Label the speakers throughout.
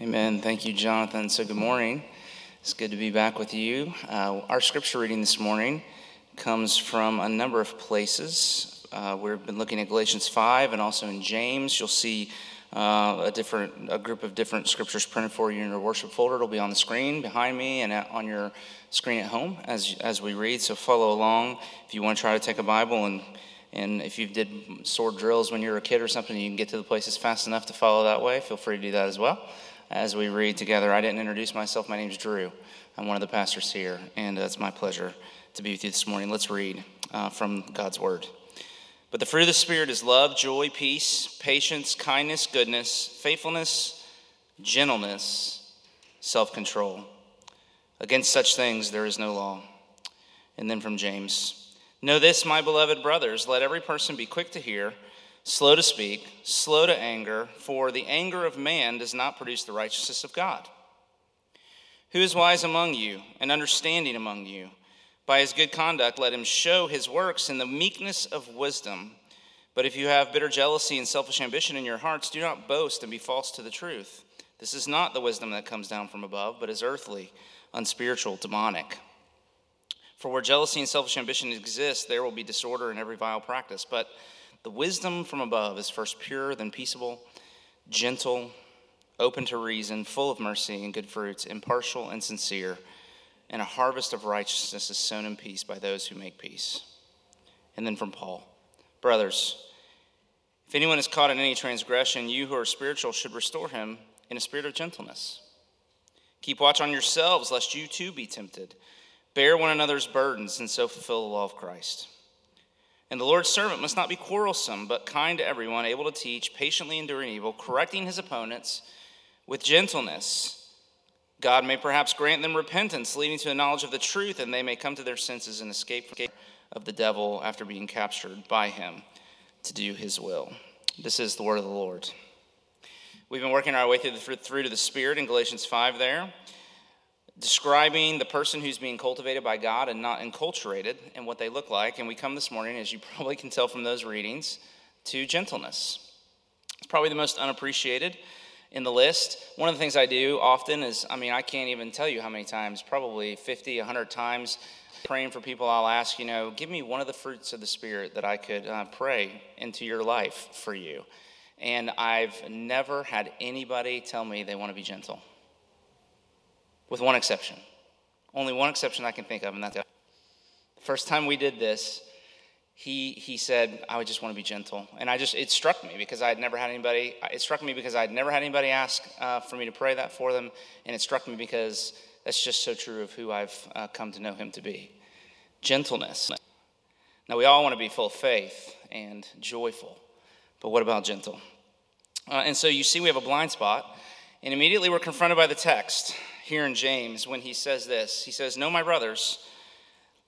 Speaker 1: Amen. Thank you, Jonathan. So, good morning. It's good to be back with you. Uh, our scripture reading this morning comes from a number of places. Uh, we've been looking at Galatians 5 and also in James. You'll see uh, a different a group of different scriptures printed for you in your worship folder. It'll be on the screen behind me and on your screen at home as as we read. So follow along. If you want to try to take a Bible and and if you did sword drills when you were a kid or something, you can get to the places fast enough to follow that way. Feel free to do that as well as we read together. I didn't introduce myself. My name is Drew. I'm one of the pastors here, and it's my pleasure to be with you this morning. Let's read uh, from God's Word. But the fruit of the Spirit is love, joy, peace, patience, kindness, goodness, faithfulness, gentleness, self control. Against such things there is no law. And then from James Know this, my beloved brothers, let every person be quick to hear slow to speak, slow to anger, for the anger of man does not produce the righteousness of God. Who is wise among you and understanding among you? By his good conduct, let him show his works in the meekness of wisdom. But if you have bitter jealousy and selfish ambition in your hearts, do not boast and be false to the truth. This is not the wisdom that comes down from above, but is earthly, unspiritual, demonic. For where jealousy and selfish ambition exist, there will be disorder in every vile practice. But the wisdom from above is first pure, then peaceable, gentle, open to reason, full of mercy and good fruits, impartial and sincere, and a harvest of righteousness is sown in peace by those who make peace. And then from Paul Brothers, if anyone is caught in any transgression, you who are spiritual should restore him in a spirit of gentleness. Keep watch on yourselves, lest you too be tempted. Bear one another's burdens, and so fulfill the law of Christ. And the Lord's servant must not be quarrelsome, but kind to everyone, able to teach, patiently enduring evil, correcting his opponents with gentleness. God may perhaps grant them repentance, leading to a knowledge of the truth, and they may come to their senses and escape of the devil after being captured by him to do his will. This is the word of the Lord. We've been working our way through the fruit of the Spirit in Galatians 5 there describing the person who's being cultivated by God and not enculturated and what they look like. And we come this morning, as you probably can tell from those readings, to gentleness. It's probably the most unappreciated in the list. One of the things I do often is, I mean, I can't even tell you how many times, probably 50, 100 times, praying for people, I'll ask, you know, give me one of the fruits of the Spirit that I could uh, pray into your life for you. And I've never had anybody tell me they want to be gentle with one exception. Only one exception I can think of, and that's the first time we did this. He, he said, I would just want to be gentle. And I just, it struck me because I had never had anybody, it struck me because I had never had anybody ask uh, for me to pray that for them. And it struck me because that's just so true of who I've uh, come to know him to be. Gentleness. Now, we all want to be full of faith and joyful, but what about gentle? Uh, and so you see, we have a blind spot, and immediately we're confronted by the text here in James when he says this. He says, No, my brothers,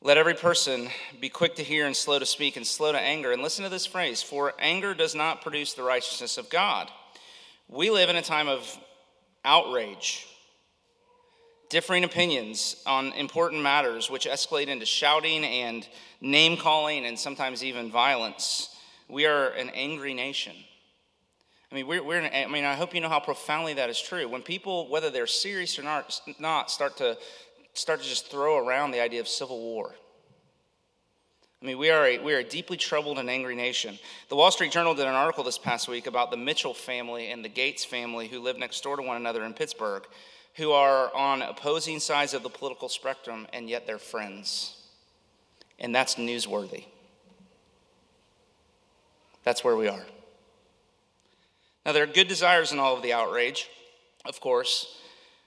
Speaker 1: let every person be quick to hear and slow to speak and slow to anger. And listen to this phrase for anger does not produce the righteousness of God. We live in a time of outrage, differing opinions on important matters, which escalate into shouting and name calling and sometimes even violence. We are an angry nation. I mean, we're, we're, I mean, I hope you know how profoundly that is true. When people, whether they're serious or not, not start to start to just throw around the idea of civil war. I mean, we are, a, we are a deeply troubled and angry nation. The Wall Street Journal did an article this past week about the Mitchell family and the Gates family who live next door to one another in Pittsburgh, who are on opposing sides of the political spectrum, and yet they're friends. And that's newsworthy. That's where we are. Now, there are good desires in all of the outrage, of course.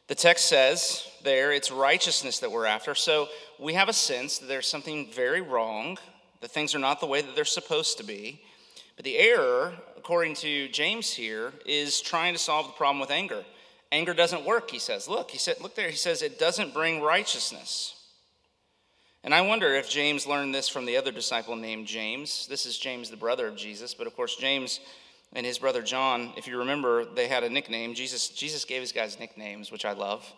Speaker 1: The text says there it's righteousness that we're after. So we have a sense that there's something very wrong, that things are not the way that they're supposed to be. But the error, according to James here, is trying to solve the problem with anger. Anger doesn't work, he says. Look, he said, look there, he says it doesn't bring righteousness. And I wonder if James learned this from the other disciple named James. This is James, the brother of Jesus, but of course, James and his brother John, if you remember, they had a nickname. Jesus, Jesus gave his guys nicknames, which I love.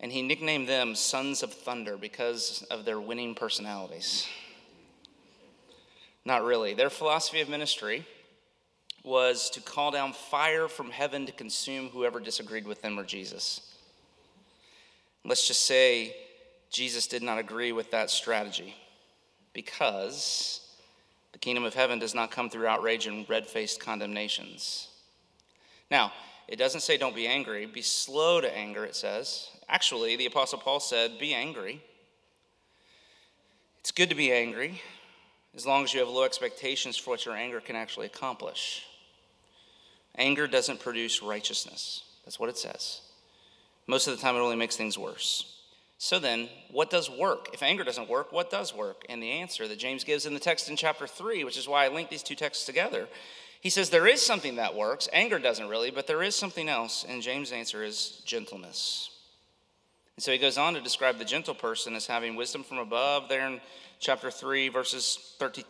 Speaker 1: And he nicknamed them Sons of Thunder because of their winning personalities. Not really. Their philosophy of ministry was to call down fire from heaven to consume whoever disagreed with them or Jesus. Let's just say Jesus did not agree with that strategy because kingdom of heaven does not come through outrage and red faced condemnations. Now, it doesn't say don't be angry, be slow to anger, it says. Actually, the Apostle Paul said, be angry. It's good to be angry as long as you have low expectations for what your anger can actually accomplish. Anger doesn't produce righteousness. That's what it says. Most of the time, it only makes things worse. So then, what does work? If anger doesn't work, what does work? And the answer that James gives in the text in chapter 3, which is why I link these two texts together, he says there is something that works. Anger doesn't really, but there is something else. And James' answer is gentleness. And so he goes on to describe the gentle person as having wisdom from above there in chapter 3, verses 13,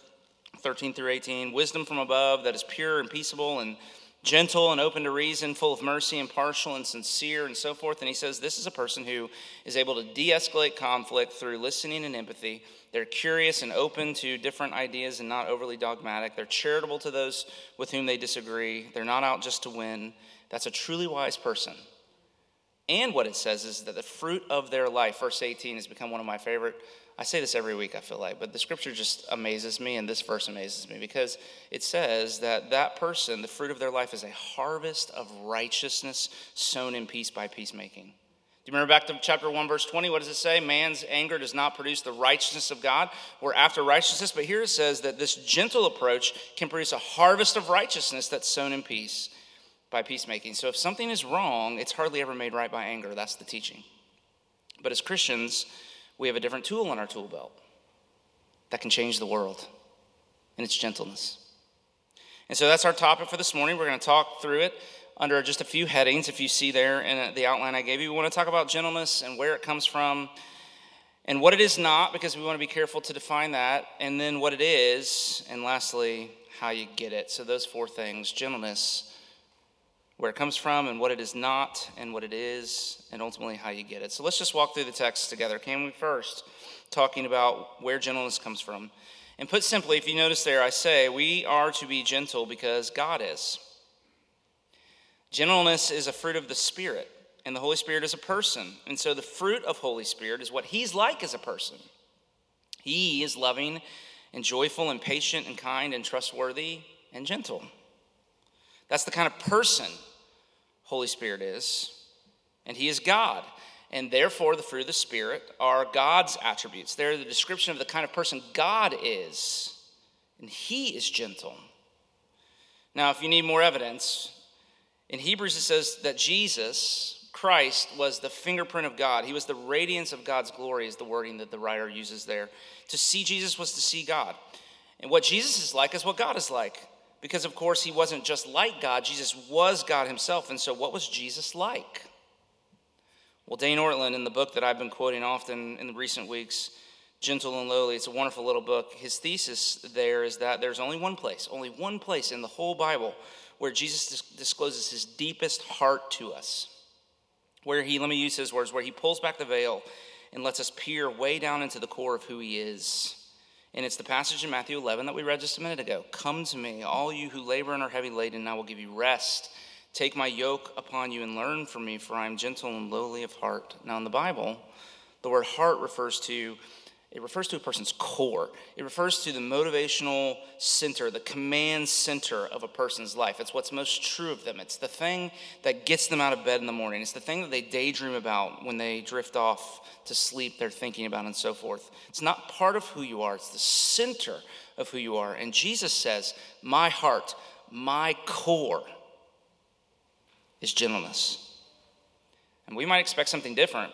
Speaker 1: 13 through 18. Wisdom from above that is pure and peaceable and gentle and open to reason, full of mercy, impartial and sincere, and so forth. And he says this is a person who is able to de escalate conflict through listening and empathy. They're curious and open to different ideas and not overly dogmatic. They're charitable to those with whom they disagree. They're not out just to win. That's a truly wise person. And what it says is that the fruit of their life, verse 18, has become one of my favorite I say this every week, I feel like, but the scripture just amazes me, and this verse amazes me because it says that that person, the fruit of their life, is a harvest of righteousness sown in peace by peacemaking. Do you remember back to chapter 1, verse 20? What does it say? Man's anger does not produce the righteousness of God. We're after righteousness, but here it says that this gentle approach can produce a harvest of righteousness that's sown in peace by peacemaking. So if something is wrong, it's hardly ever made right by anger. That's the teaching. But as Christians, we have a different tool in our tool belt that can change the world, and it's gentleness. And so that's our topic for this morning. We're going to talk through it under just a few headings. If you see there in the outline I gave you, we want to talk about gentleness and where it comes from and what it is not, because we want to be careful to define that, and then what it is, and lastly, how you get it. So, those four things gentleness, where it comes from and what it is not and what it is and ultimately how you get it. So let's just walk through the text together. Can we first talking about where gentleness comes from? And put simply, if you notice there, I say we are to be gentle because God is. Gentleness is a fruit of the Spirit, and the Holy Spirit is a person. And so the fruit of Holy Spirit is what He's like as a person. He is loving and joyful and patient and kind and trustworthy and gentle. That's the kind of person Holy Spirit is, and He is God. And therefore, the fruit of the Spirit are God's attributes. They're the description of the kind of person God is, and He is gentle. Now, if you need more evidence, in Hebrews it says that Jesus, Christ, was the fingerprint of God. He was the radiance of God's glory, is the wording that the writer uses there. To see Jesus was to see God. And what Jesus is like is what God is like. Because, of course, he wasn't just like God, Jesus was God himself. And so, what was Jesus like? Well, Dane Ortlund, in the book that I've been quoting often in the recent weeks, Gentle and Lowly, it's a wonderful little book. His thesis there is that there's only one place, only one place in the whole Bible where Jesus discloses his deepest heart to us. Where he, let me use his words, where he pulls back the veil and lets us peer way down into the core of who he is. And it's the passage in Matthew 11 that we read just a minute ago. Come to me, all you who labor and are heavy laden, and I will give you rest. Take my yoke upon you and learn from me, for I am gentle and lowly of heart. Now, in the Bible, the word heart refers to it refers to a person's core. It refers to the motivational center, the command center of a person's life. It's what's most true of them. It's the thing that gets them out of bed in the morning. It's the thing that they daydream about when they drift off to sleep, they're thinking about, and so forth. It's not part of who you are, it's the center of who you are. And Jesus says, My heart, my core is gentleness. And we might expect something different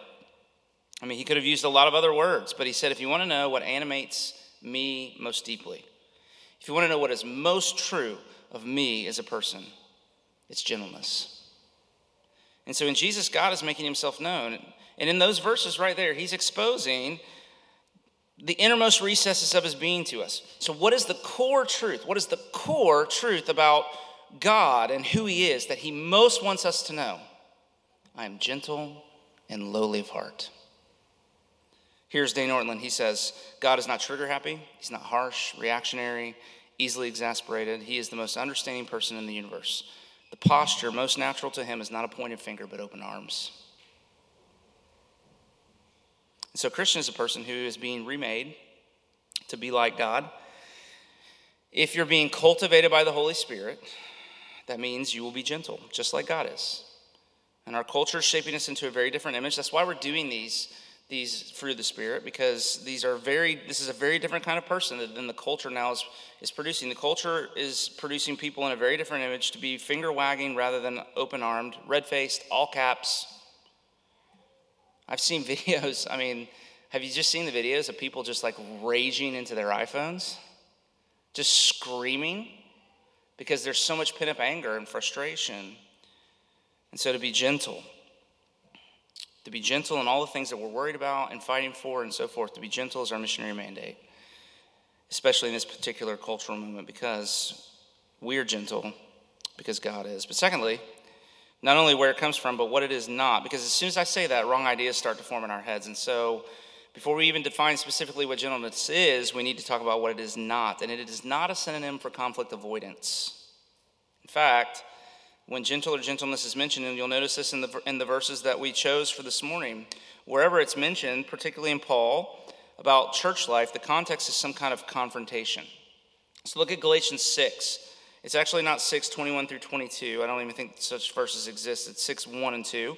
Speaker 1: I mean, he could have used a lot of other words, but he said, if you want to know what animates me most deeply, if you want to know what is most true of me as a person, it's gentleness. And so in Jesus, God is making himself known. And in those verses right there, he's exposing the innermost recesses of his being to us. So, what is the core truth? What is the core truth about God and who he is that he most wants us to know? I am gentle and lowly of heart. Here's Dane Ortlund. He says, God is not trigger happy, He's not harsh, reactionary, easily exasperated. He is the most understanding person in the universe. The posture most natural to him is not a pointed finger, but open arms. And so, Christian is a person who is being remade to be like God. If you're being cultivated by the Holy Spirit, that means you will be gentle, just like God is. And our culture is shaping us into a very different image. That's why we're doing these, these fruit of the Spirit, because these are very, this is a very different kind of person than the culture now is, is producing. The culture is producing people in a very different image to be finger wagging rather than open armed, red faced, all caps. I've seen videos, I mean, have you just seen the videos of people just like raging into their iPhones? Just screaming because there's so much pent up anger and frustration. And so to be gentle, to be gentle in all the things that we're worried about and fighting for and so forth, to be gentle is our missionary mandate, especially in this particular cultural movement because we are gentle because God is. But secondly, not only where it comes from, but what it is not. Because as soon as I say that, wrong ideas start to form in our heads. And so before we even define specifically what gentleness is, we need to talk about what it is not. And it is not a synonym for conflict avoidance. In fact, when gentle or gentleness is mentioned, and you'll notice this in the, in the verses that we chose for this morning, wherever it's mentioned, particularly in Paul, about church life, the context is some kind of confrontation. So look at Galatians 6. It's actually not 6, 21 through 22. I don't even think such verses exist. It's 6, 1 and 2.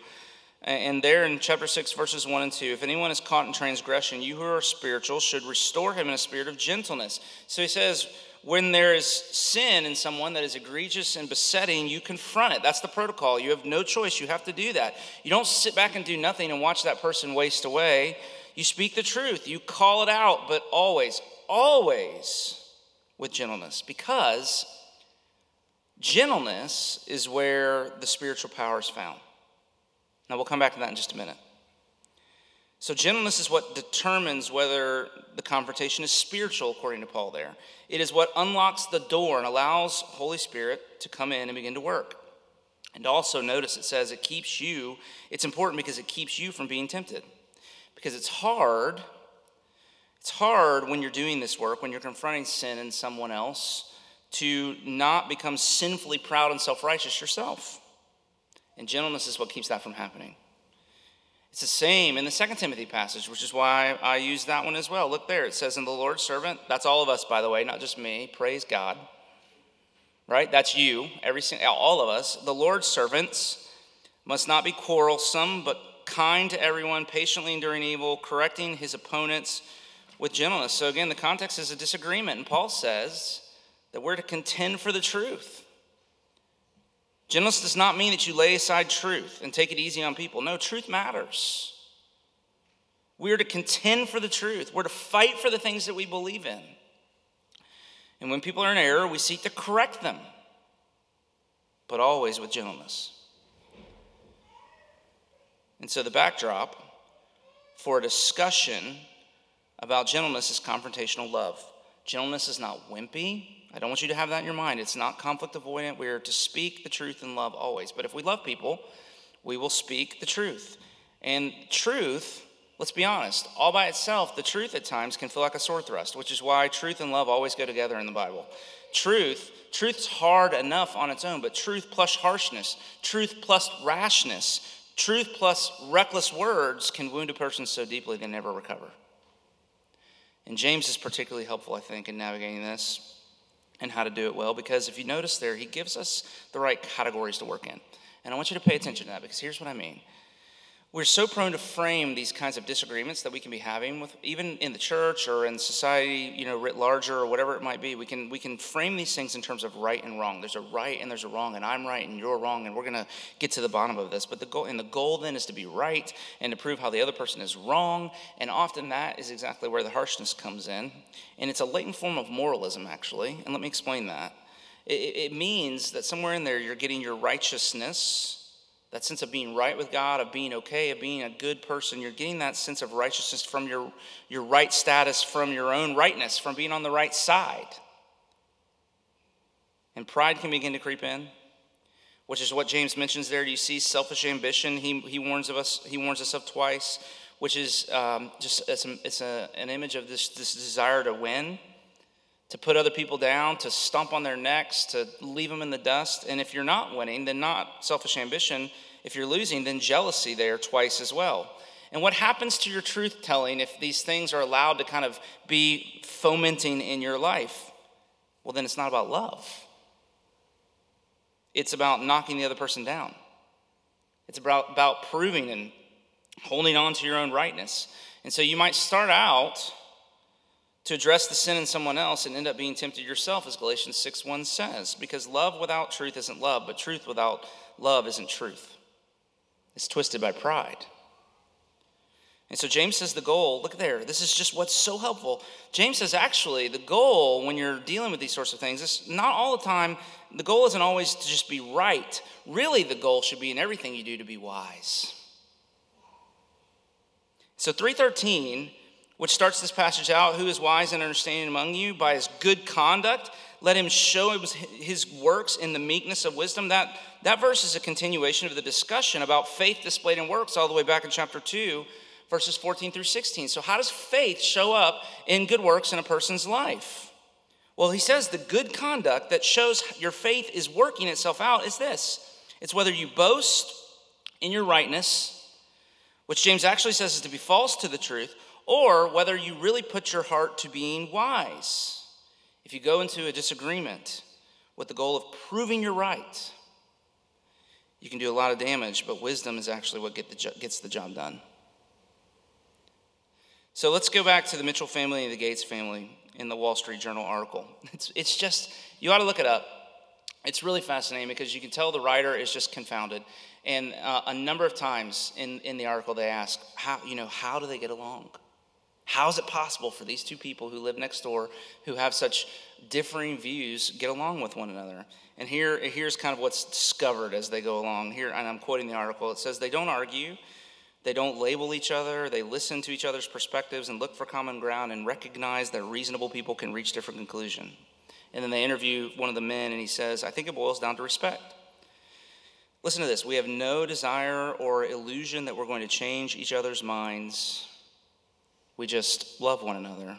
Speaker 1: And there in chapter 6, verses 1 and 2, if anyone is caught in transgression, you who are spiritual should restore him in a spirit of gentleness. So he says, when there is sin in someone that is egregious and besetting, you confront it. That's the protocol. You have no choice. You have to do that. You don't sit back and do nothing and watch that person waste away. You speak the truth. You call it out, but always, always with gentleness because gentleness is where the spiritual power is found. Now, we'll come back to that in just a minute. So, gentleness is what determines whether the confrontation is spiritual, according to Paul there. It is what unlocks the door and allows Holy Spirit to come in and begin to work. And also, notice it says it keeps you, it's important because it keeps you from being tempted. Because it's hard, it's hard when you're doing this work, when you're confronting sin in someone else, to not become sinfully proud and self righteous yourself. And gentleness is what keeps that from happening. It's the same in the Second Timothy passage, which is why I use that one as well. Look there. It says, In the Lord's servant, that's all of us, by the way, not just me. Praise God. Right? That's you, every single, all of us. The Lord's servants must not be quarrelsome, but kind to everyone, patiently enduring evil, correcting his opponents with gentleness. So again, the context is a disagreement, and Paul says that we're to contend for the truth. Gentleness does not mean that you lay aside truth and take it easy on people. No, truth matters. We are to contend for the truth, we're to fight for the things that we believe in. And when people are in error, we seek to correct them, but always with gentleness. And so the backdrop for a discussion about gentleness is confrontational love. Gentleness is not wimpy, I don't want you to have that in your mind. It's not conflict avoidant. We are to speak the truth in love always. But if we love people, we will speak the truth. And truth, let's be honest, all by itself, the truth at times can feel like a sword thrust, which is why truth and love always go together in the Bible. Truth, truth's hard enough on its own, but truth plus harshness, truth plus rashness, truth plus reckless words can wound a person so deeply they never recover. And James is particularly helpful, I think, in navigating this and how to do it well because if you notice there, he gives us the right categories to work in. And I want you to pay attention to that because here's what I mean. We're so prone to frame these kinds of disagreements that we can be having with even in the church or in society, you know, writ larger or whatever it might be. We can we can frame these things in terms of right and wrong. There's a right and there's a wrong, and I'm right and you're wrong, and we're gonna get to the bottom of this. But the goal and the goal then is to be right and to prove how the other person is wrong. And often that is exactly where the harshness comes in. And it's a latent form of moralism, actually. And let me explain that. It, it means that somewhere in there you're getting your righteousness that sense of being right with God, of being okay, of being a good person. You're getting that sense of righteousness from your, your right status, from your own rightness, from being on the right side. And pride can begin to creep in, which is what James mentions there. Do You see selfish ambition. He, he warns of us. He warns us of twice, which is um, just it's, a, it's a, an image of this, this desire to win, to put other people down, to stomp on their necks, to leave them in the dust. And if you're not winning, then not selfish ambition. If you're losing, then jealousy there twice as well. And what happens to your truth telling if these things are allowed to kind of be fomenting in your life? Well, then it's not about love. It's about knocking the other person down. It's about, about proving and holding on to your own rightness. And so you might start out to address the sin in someone else and end up being tempted yourself, as Galatians 6 1 says, because love without truth isn't love, but truth without love isn't truth. It's twisted by pride. And so James says the goal, look there, this is just what's so helpful. James says actually the goal when you're dealing with these sorts of things is not all the time, the goal isn't always to just be right. Really, the goal should be in everything you do to be wise. So 313, which starts this passage out, who is wise and understanding among you by his good conduct, let him show his works in the meekness of wisdom. That, that verse is a continuation of the discussion about faith displayed in works all the way back in chapter 2 verses 14 through 16. So, how does faith show up in good works in a person's life? Well, he says the good conduct that shows your faith is working itself out is this it's whether you boast in your rightness, which James actually says is to be false to the truth, or whether you really put your heart to being wise. If you go into a disagreement with the goal of proving you're right, you can do a lot of damage, but wisdom is actually what get the, gets the job done. So let's go back to the Mitchell family and the Gates family in the Wall Street Journal article. It's, it's just, you ought to look it up. It's really fascinating because you can tell the writer is just confounded. And uh, a number of times in, in the article, they ask, how, you know, how do they get along? How is it possible for these two people who live next door, who have such differing views, get along with one another? And here, here's kind of what's discovered as they go along. Here, and I'm quoting the article. It says they don't argue, they don't label each other, they listen to each other's perspectives and look for common ground and recognize that reasonable people can reach different conclusions. And then they interview one of the men and he says, I think it boils down to respect. Listen to this. We have no desire or illusion that we're going to change each other's minds. We just love one another.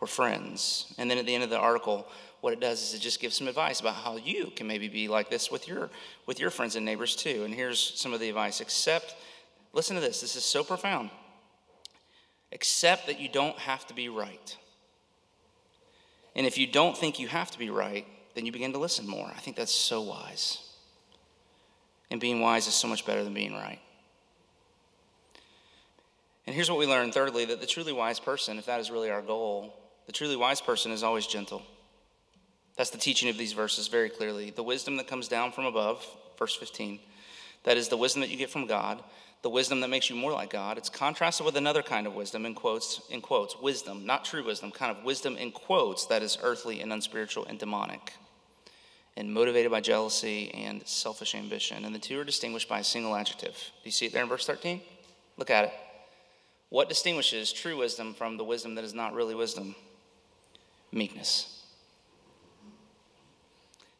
Speaker 1: We're friends. And then at the end of the article, what it does is it just gives some advice about how you can maybe be like this with your with your friends and neighbors too. And here's some of the advice. Accept Listen to this, this is so profound. Accept that you don't have to be right. And if you don't think you have to be right, then you begin to listen more. I think that's so wise. And being wise is so much better than being right. And here's what we learn thirdly that the truly wise person, if that is really our goal, the truly wise person is always gentle. That's the teaching of these verses very clearly. The wisdom that comes down from above, verse 15, that is the wisdom that you get from God the wisdom that makes you more like God. It's contrasted with another kind of wisdom, in quotes, in quotes, wisdom, not true wisdom, kind of wisdom in quotes that is earthly and unspiritual and demonic, and motivated by jealousy and selfish ambition. And the two are distinguished by a single adjective. Do you see it there in verse 13? Look at it. What distinguishes true wisdom from the wisdom that is not really wisdom? Meekness.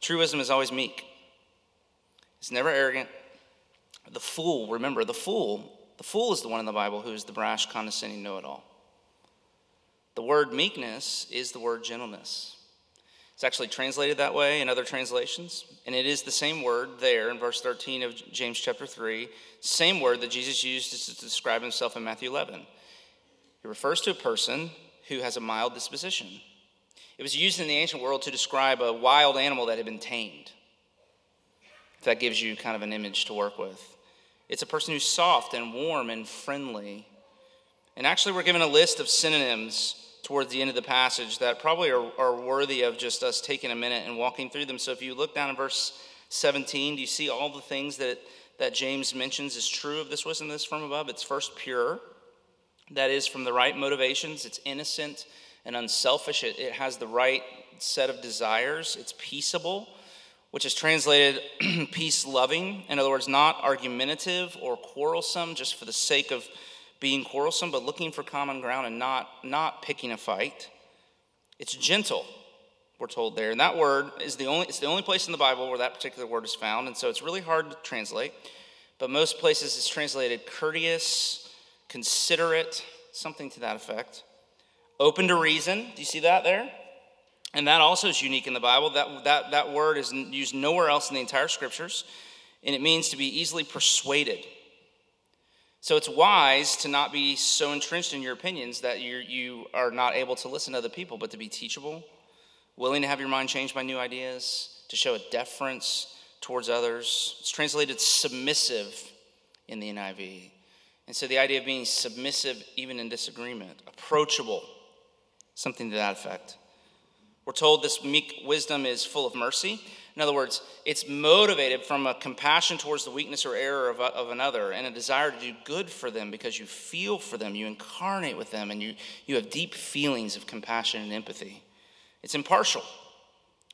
Speaker 1: True wisdom is always meek. It's never arrogant, the fool, remember, the fool, the fool is the one in the Bible who is the brash, condescending know it all. The word meekness is the word gentleness. It's actually translated that way in other translations, and it is the same word there in verse 13 of James chapter 3, same word that Jesus used to describe himself in Matthew 11. It refers to a person who has a mild disposition. It was used in the ancient world to describe a wild animal that had been tamed. If that gives you kind of an image to work with. It's a person who's soft and warm and friendly. And actually, we're given a list of synonyms towards the end of the passage that probably are, are worthy of just us taking a minute and walking through them. So if you look down in verse 17, do you see all the things that, that James mentions is true of this wisdom that's from above? It's first pure, that is from the right motivations, it's innocent and unselfish, it, it has the right set of desires, it's peaceable which is translated peace loving. In other words, not argumentative or quarrelsome just for the sake of being quarrelsome, but looking for common ground and not, not picking a fight. It's gentle, we're told there. And that word is the only, it's the only place in the Bible where that particular word is found. And so it's really hard to translate. But most places it's translated courteous, considerate, something to that effect. Open to reason. Do you see that there? And that also is unique in the Bible. That, that, that word is used nowhere else in the entire scriptures, and it means to be easily persuaded. So it's wise to not be so entrenched in your opinions that you you are not able to listen to other people, but to be teachable, willing to have your mind changed by new ideas, to show a deference towards others. It's translated submissive in the NIV. And so the idea of being submissive even in disagreement, approachable, something to that effect. We're told this meek wisdom is full of mercy. In other words, it's motivated from a compassion towards the weakness or error of, of another and a desire to do good for them because you feel for them, you incarnate with them, and you, you have deep feelings of compassion and empathy. It's impartial,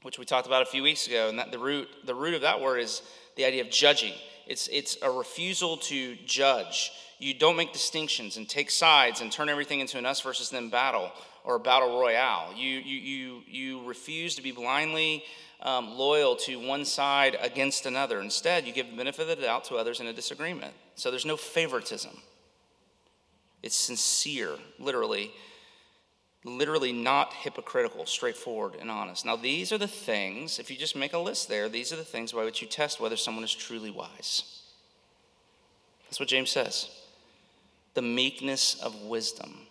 Speaker 1: which we talked about a few weeks ago, and that the root, the root of that word is the idea of judging. It's, it's a refusal to judge. You don't make distinctions and take sides and turn everything into an us versus them battle or a battle royale. You, you, you, you refuse to be blindly um, loyal to one side against another. Instead, you give the benefit of the doubt to others in a disagreement. So there's no favoritism. It's sincere, literally, literally not hypocritical, straightforward, and honest. Now, these are the things, if you just make a list there, these are the things by which you test whether someone is truly wise. That's what James says. The meekness of wisdom.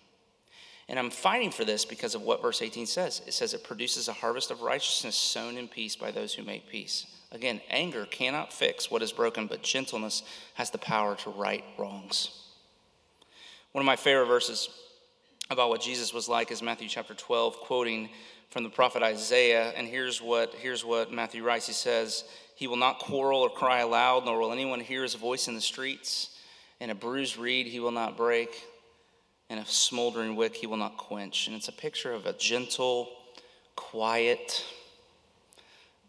Speaker 1: And I'm fighting for this because of what verse 18 says. It says it produces a harvest of righteousness sown in peace by those who make peace. Again, anger cannot fix what is broken, but gentleness has the power to right wrongs. One of my favorite verses about what Jesus was like is Matthew chapter 12, quoting from the prophet Isaiah. And here's what, here's what Matthew writes He says, He will not quarrel or cry aloud, nor will anyone hear his voice in the streets. And a bruised reed he will not break and a smoldering wick he will not quench. And it's a picture of a gentle, quiet,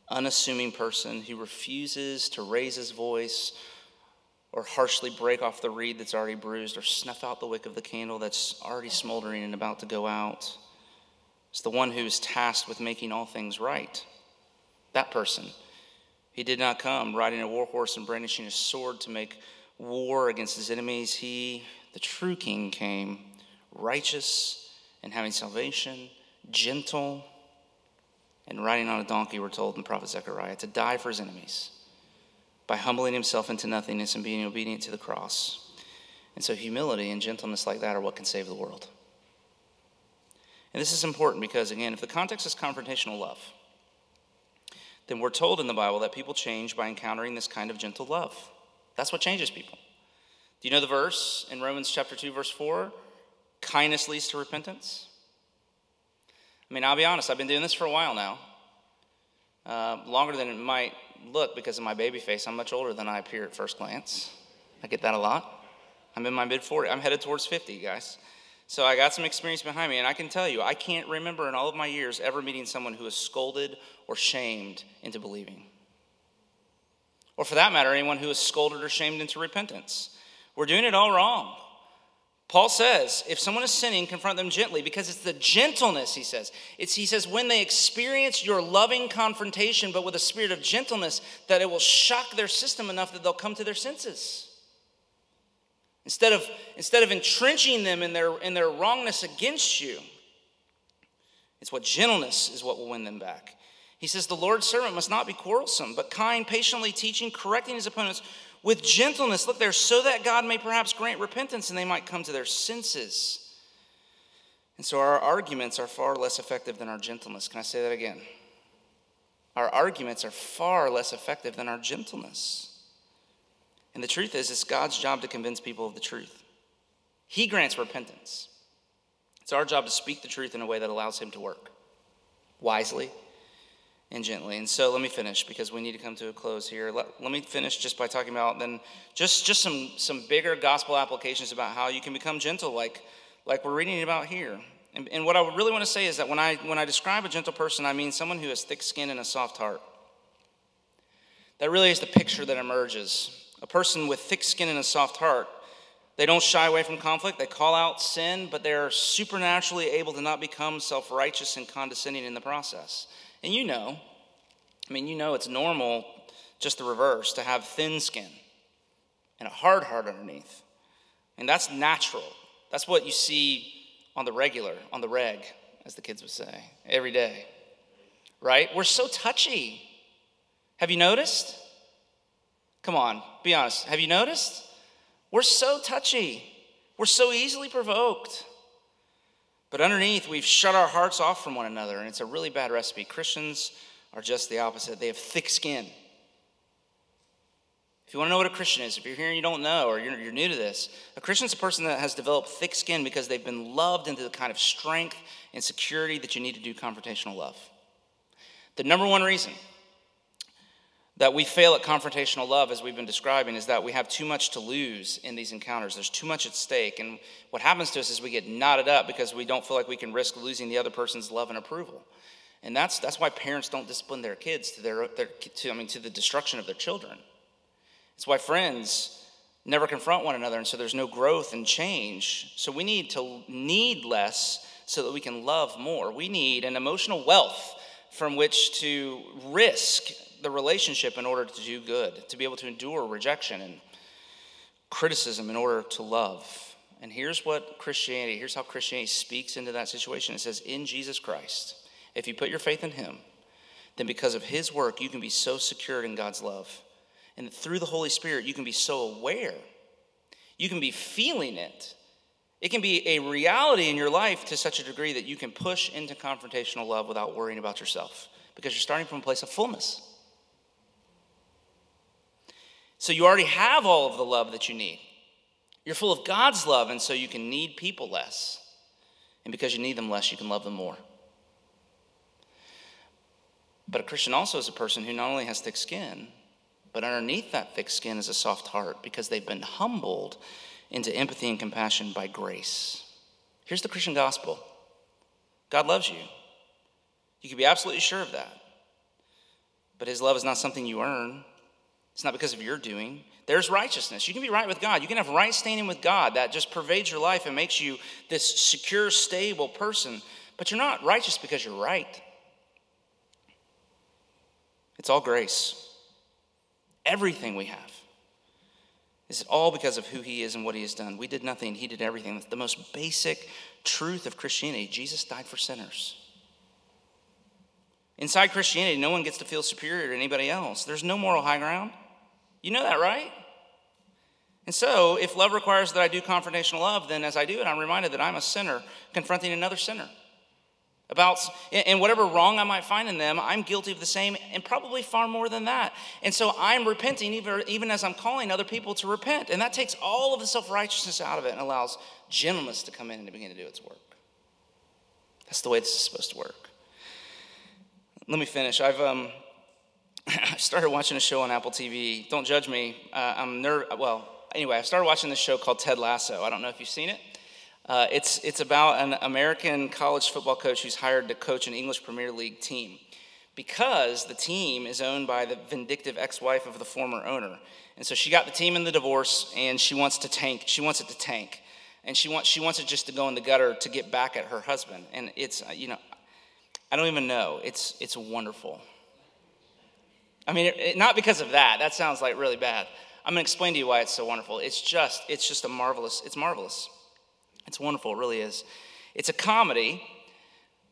Speaker 1: unassuming person who refuses to raise his voice or harshly break off the reed that's already bruised or snuff out the wick of the candle that's already smoldering and about to go out. It's the one who is tasked with making all things right. That person. He did not come riding a war horse and brandishing a sword to make war against his enemies. He, the true king, came righteous and having salvation, gentle, and riding on a donkey, we're told in prophet Zechariah, to die for his enemies by humbling himself into nothingness and being obedient to the cross. And so, humility and gentleness like that are what can save the world. And this is important because, again, if the context is confrontational love, then we're told in the Bible that people change by encountering this kind of gentle love. That's what changes people. Do you know the verse in Romans chapter 2, verse 4? Kindness leads to repentance? I mean, I'll be honest, I've been doing this for a while now. Uh, longer than it might look because of my baby face. I'm much older than I appear at first glance. I get that a lot. I'm in my mid 40s. I'm headed towards 50, guys. So I got some experience behind me, and I can tell you, I can't remember in all of my years ever meeting someone who was scolded or shamed into believing. Or for that matter, anyone who was scolded or shamed into repentance. We're doing it all wrong. Paul says, if someone is sinning, confront them gently because it's the gentleness, he says. It's, he says, when they experience your loving confrontation, but with a spirit of gentleness, that it will shock their system enough that they'll come to their senses. Instead of, instead of entrenching them in their, in their wrongness against you, it's what gentleness is what will win them back. He says, the Lord's servant must not be quarrelsome, but kind, patiently teaching, correcting his opponents with gentleness. Look there, so that God may perhaps grant repentance and they might come to their senses. And so our arguments are far less effective than our gentleness. Can I say that again? Our arguments are far less effective than our gentleness. And the truth is, it's God's job to convince people of the truth. He grants repentance. It's our job to speak the truth in a way that allows Him to work wisely and gently. And so let me finish because we need to come to a close here. Let, let me finish just by talking about then just, just some, some bigger gospel applications about how you can become gentle, like, like we're reading about here. And, and what I really want to say is that when I, when I describe a gentle person, I mean someone who has thick skin and a soft heart. That really is the picture that emerges. A person with thick skin and a soft heart. They don't shy away from conflict. They call out sin, but they're supernaturally able to not become self righteous and condescending in the process. And you know, I mean, you know it's normal, just the reverse, to have thin skin and a hard heart underneath. And that's natural. That's what you see on the regular, on the reg, as the kids would say, every day. right? We're so touchy. Have you noticed? Come on, be honest. Have you noticed? We're so touchy. We're so easily provoked. But underneath, we've shut our hearts off from one another, and it's a really bad recipe. Christians are just the opposite. They have thick skin. If you want to know what a Christian is, if you're here and you don't know, or you're, you're new to this, a Christian is a person that has developed thick skin because they've been loved into the kind of strength and security that you need to do confrontational love. The number one reason that we fail at confrontational love, as we've been describing, is that we have too much to lose in these encounters. There's too much at stake. And what happens to us is we get knotted up because we don't feel like we can risk losing the other person's love and approval. And that's, that's why parents don't discipline their kids to, their, their, to, I mean, to the destruction of their children. It's why friends never confront one another, and so there's no growth and change. So we need to need less so that we can love more. We need an emotional wealth from which to risk the relationship in order to do good, to be able to endure rejection and criticism in order to love. And here's what Christianity, here's how Christianity speaks into that situation. It says, In Jesus Christ, if you put your faith in Him, then because of His work, you can be so secured in God's love. And through the Holy Spirit, you can be so aware. You can be feeling it. It can be a reality in your life to such a degree that you can push into confrontational love without worrying about yourself because you're starting from a place of fullness. So you already have all of the love that you need. You're full of God's love, and so you can need people less. And because you need them less, you can love them more. But a Christian also is a person who not only has thick skin, but underneath that thick skin is a soft heart because they've been humbled into empathy and compassion by grace. Here's the Christian gospel God loves you. You can be absolutely sure of that. But his love is not something you earn, it's not because of your doing. There's righteousness. You can be right with God. You can have right standing with God that just pervades your life and makes you this secure, stable person. But you're not righteous because you're right. It's all grace. Everything we have is all because of who he is and what he has done. We did nothing, he did everything. That's the most basic truth of Christianity. Jesus died for sinners. Inside Christianity, no one gets to feel superior to anybody else. There's no moral high ground. You know that, right? And so, if love requires that I do confrontational love, then as I do it, I'm reminded that I'm a sinner confronting another sinner. About, and whatever wrong I might find in them, I'm guilty of the same and probably far more than that. And so I'm repenting even, even as I'm calling other people to repent. And that takes all of the self righteousness out of it and allows gentleness to come in and to begin to do its work. That's the way this is supposed to work. Let me finish. I've um, started watching a show on Apple TV. Don't judge me. Uh, I'm nervous. Well, anyway, I started watching this show called Ted Lasso. I don't know if you've seen it. Uh, it's, it's about an American college football coach who's hired to coach an English Premier League team because the team is owned by the vindictive ex-wife of the former owner. And so she got the team in the divorce and she wants to tank. She wants it to tank. And she wants, she wants it just to go in the gutter to get back at her husband. And it's, uh, you know, I don't even know. It's, it's wonderful. I mean, it, it, not because of that. That sounds like really bad. I'm going to explain to you why it's so wonderful. It's just, it's just a marvelous, it's marvelous. It's wonderful, it really is. It's a comedy,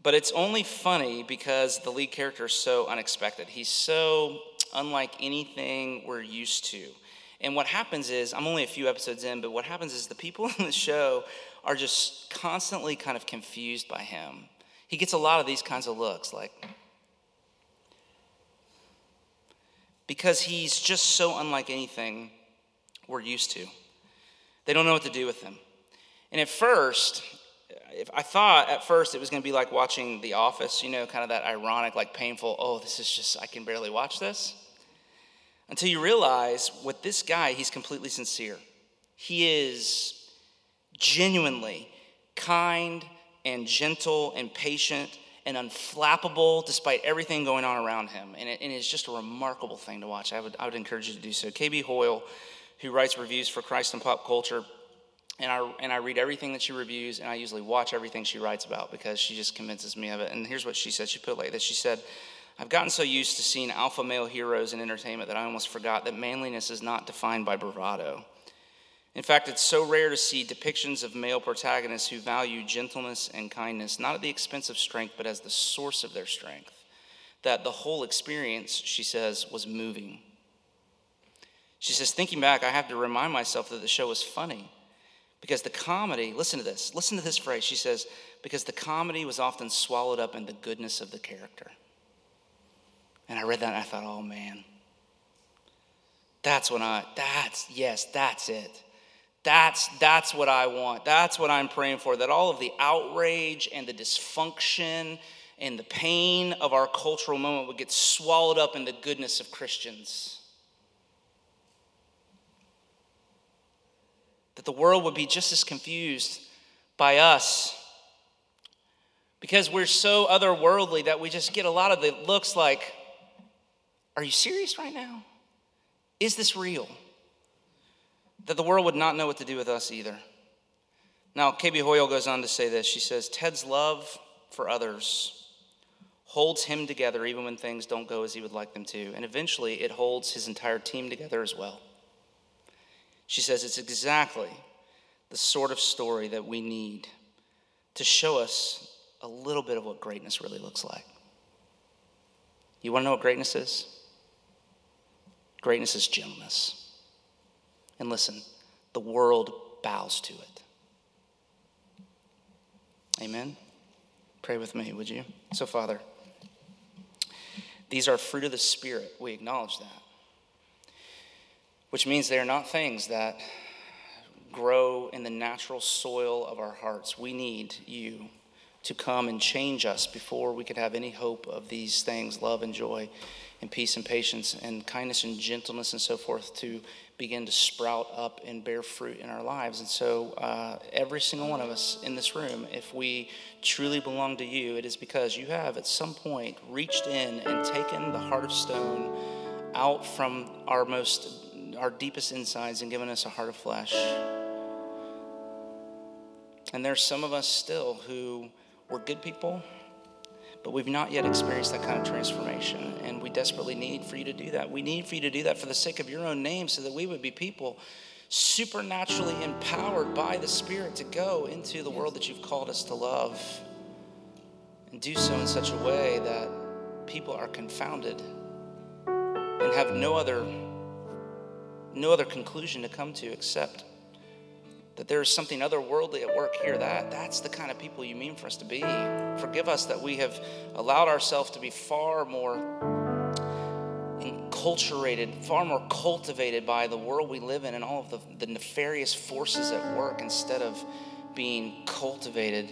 Speaker 1: but it's only funny because the lead character is so unexpected. He's so unlike anything we're used to. And what happens is, I'm only a few episodes in, but what happens is the people in the show are just constantly kind of confused by him. He gets a lot of these kinds of looks, like, because he's just so unlike anything we're used to. They don't know what to do with him. And at first, if I thought at first it was going to be like watching The Office, you know, kind of that ironic, like painful, oh, this is just, I can barely watch this. Until you realize with this guy, he's completely sincere. He is genuinely kind and gentle and patient and unflappable despite everything going on around him. And, it, and it's just a remarkable thing to watch. I would, I would encourage you to do so. KB Hoyle, who writes reviews for Christ and Pop Culture, and I, and I read everything that she reviews, and I usually watch everything she writes about because she just convinces me of it. And here's what she said. She put it like this. She said, I've gotten so used to seeing alpha male heroes in entertainment that I almost forgot that manliness is not defined by bravado. In fact, it's so rare to see depictions of male protagonists who value gentleness and kindness, not at the expense of strength, but as the source of their strength. that the whole experience, she says, was moving. She says, thinking back, I have to remind myself that the show was funny because the comedy, listen to this, listen to this phrase. She says, because the comedy was often swallowed up in the goodness of the character. And I read that and I thought, oh man, that's what I, that's, yes, that's it. That's, that's what I want. That's what I'm praying for. That all of the outrage and the dysfunction and the pain of our cultural moment would get swallowed up in the goodness of Christians. That the world would be just as confused by us because we're so otherworldly that we just get a lot of the looks like, Are you serious right now? Is this real? That the world would not know what to do with us either. Now, KB Hoyle goes on to say this. She says, Ted's love for others holds him together even when things don't go as he would like them to. And eventually, it holds his entire team together as well. She says it's exactly the sort of story that we need to show us a little bit of what greatness really looks like. You want to know what greatness is? Greatness is gentleness. And listen, the world bows to it. Amen? Pray with me, would you? So, Father, these are fruit of the Spirit. We acknowledge that. Which means they are not things that grow in the natural soil of our hearts. We need you to come and change us before we could have any hope of these things love and joy and peace and patience and kindness and gentleness and so forth to begin to sprout up and bear fruit in our lives. And so, uh, every single one of us in this room, if we truly belong to you, it is because you have at some point reached in and taken the heart of stone out from our most, our deepest insides and given us a heart of flesh. And there's some of us still who were good people but we've not yet experienced that kind of transformation. And we desperately need for you to do that. We need for you to do that for the sake of your own name so that we would be people supernaturally empowered by the Spirit to go into the world that you've called us to love and do so in such a way that people are confounded and have no other no other conclusion to come to except that there is something otherworldly at work here, that that's the kind of people you mean for us to be. Forgive us that we have allowed ourselves to be far more enculturated, far more cultivated by the world we live in and all of the, the nefarious forces at work instead of being cultivated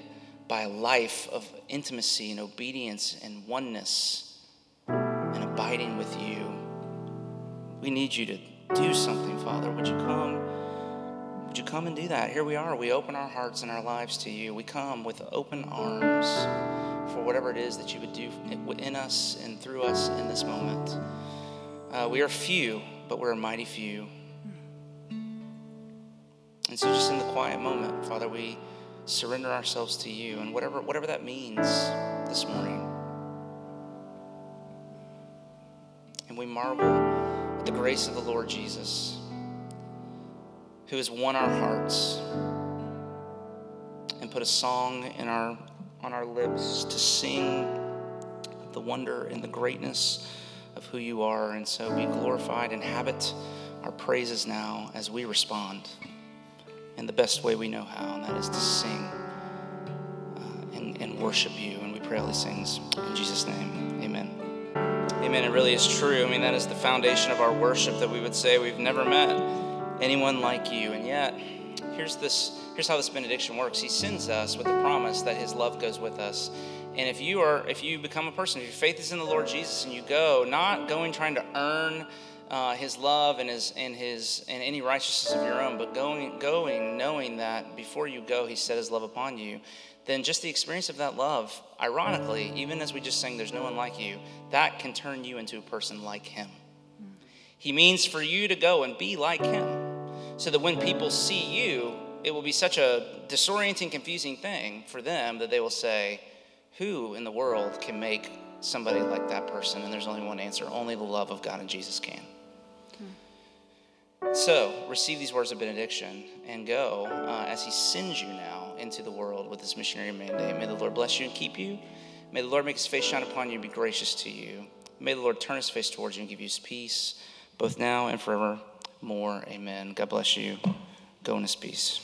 Speaker 1: by a life of intimacy and obedience and oneness and abiding with you. We need you to do something, Father. Would you come? Would you come and do that? Here we are. We open our hearts and our lives to you. We come with open arms for whatever it is that you would do in us and through us in this moment. Uh, we are few, but we're a mighty few. And so, just in the quiet moment, Father, we surrender ourselves to you and whatever, whatever that means this morning. And we marvel at the grace of the Lord Jesus who has won our hearts and put a song in our, on our lips to sing the wonder and the greatness of who you are. And so be glorified, inhabit our praises now as we respond in the best way we know how, and that is to sing uh, and, and worship you. And we pray all these things in Jesus' name. Amen. Amen. It really is true. I mean, that is the foundation of our worship that we would say we've never met anyone like you. And yet, here's this here's how this benediction works. He sends us with the promise that his love goes with us. And if you are if you become a person, if your faith is in the Lord Jesus and you go, not going trying to earn uh, his love and his and his and any righteousness of your own, but going going knowing that before you go, he set his love upon you. Then just the experience of that love, ironically, even as we just sang, "There's no one like you," that can turn you into a person like him. He means for you to go and be like him so that when people see you, it will be such a disorienting, confusing thing for them that they will say, Who in the world can make somebody like that person? And there's only one answer only the love of God and Jesus can. So, receive these words of benediction and go uh, as He sends you now into the world with this missionary mandate. May the Lord bless you and keep you. May the Lord make his face shine upon you and be gracious to you. May the Lord turn his face towards you and give you his peace, both now and forevermore. Amen. God bless you. Go in his peace.